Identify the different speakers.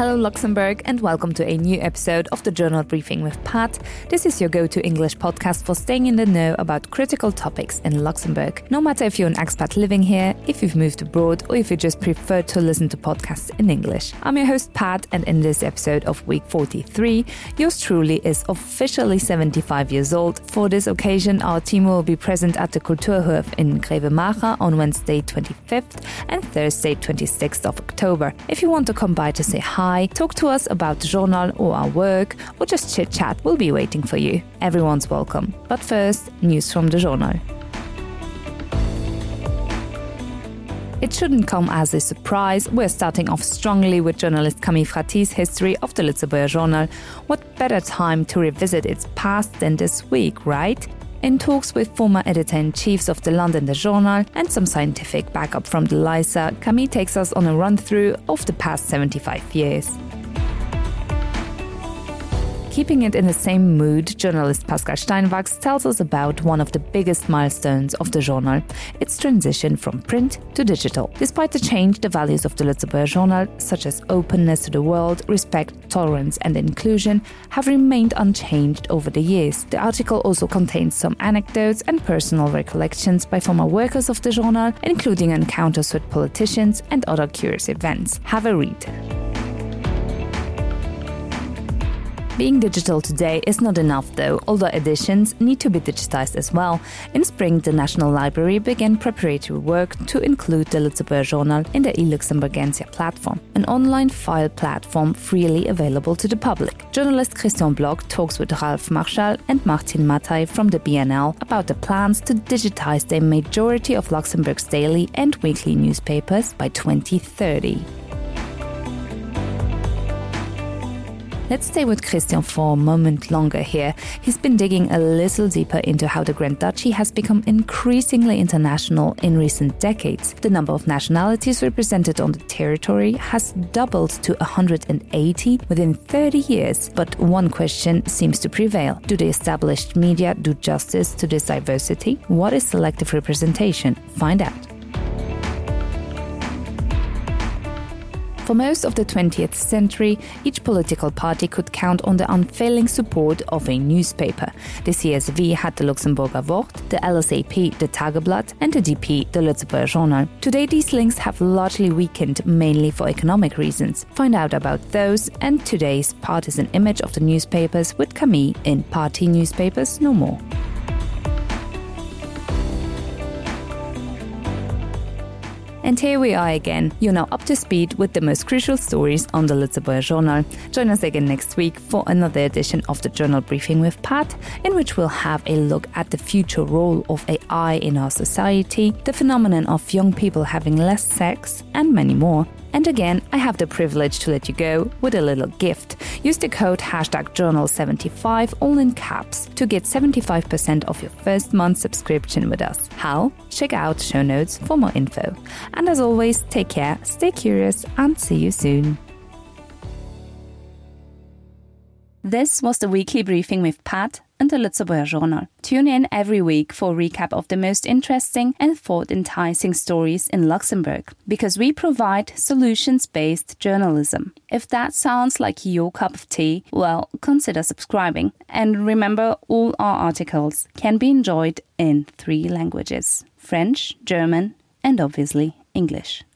Speaker 1: Hello, Luxembourg, and welcome to a new episode of the Journal Briefing with Pat. This is your go to English podcast for staying in the know about critical topics in Luxembourg. No matter if you're an expat living here, if you've moved abroad, or if you just prefer to listen to podcasts in English. I'm your host, Pat, and in this episode of week 43, yours truly is officially 75 years old. For this occasion, our team will be present at the Kulturhof in Grevenmacher on Wednesday 25th and Thursday 26th of October. If you want to come by to say hi, hi, talk to us about the journal or our work, or just chit chat, we'll be waiting for you. Everyone's welcome. But first, news from the journal. It shouldn't come as a surprise. We're starting off strongly with journalist Camille Frati's history of the Lëtzebuerger Journal. What better time to revisit its past than this week, right? In talks with former editor-in-chiefs of the London the Journal and some scientific backup from the LISA, Camille takes us on a run-through of the past 75 years. Keeping it in the same mood, journalist Pascal Steinwachs tells us about one of the biggest milestones of the journal, its transition from print to digital. Despite the change, the values of the Lëtzebuerger Journal, such as openness to the world, respect, tolerance and inclusion, have remained unchanged over the years. The article also contains some anecdotes and personal recollections by former workers of the journal, including encounters with politicians and other curious events. Have a read. Being digital today is not enough though. Older editions need to be digitized as well. In spring, the National Library began preparatory work to include the Lëtzebuerger Journal in the eLuxemburgensia platform, an online file platform freely available to the public. Journalist Christian Block talks with Ralph Marshall and Martin Mattei from the BNL about the plans to digitize the majority of Luxembourg's daily and weekly newspapers by 2030. Let's stay with Christian for a moment longer here. He's been digging a little deeper into how the Grand Duchy has become increasingly international in recent decades. The number of nationalities represented on the territory has doubled to 180 within 30 years. But one question seems to prevail. Do the established media do justice to this diversity? What is selective representation? Find out. For most of the 20th century, each political party could count on the unfailing support of a newspaper. The CSV had the Luxemburger Wort, the LSAP the Tageblatt, and the DP the Lëtzebuerger Journal. Today these links have largely weakened mainly for economic reasons. Find out about those and today's partisan image of the newspapers with Camille in Party Newspapers No More. And here we are again. You're now up to speed with the most crucial stories on the Lëtzebuerger Journal. Join us again next week for another edition of the Journal Briefing with Pat, in which we'll have a look at the future role of AI in our society, the phenomenon of young people having less sex, and many more. And again, I have the privilege to let you go with a little gift. Use the code hashtag journal75 all in caps to get 75% of your first month subscription with us. How? Check out show notes for more info. And as always, take care, stay curious, and see you soon. This was the weekly briefing with Pat the Lëtzebuerger Journal. Tune in every week for a recap of the most interesting and thought-enticing stories in Luxembourg, because we provide solutions-based journalism. If that sounds like your cup of tea, well, consider subscribing. And remember, all our articles can be enjoyed in three languages: French, German, and obviously English.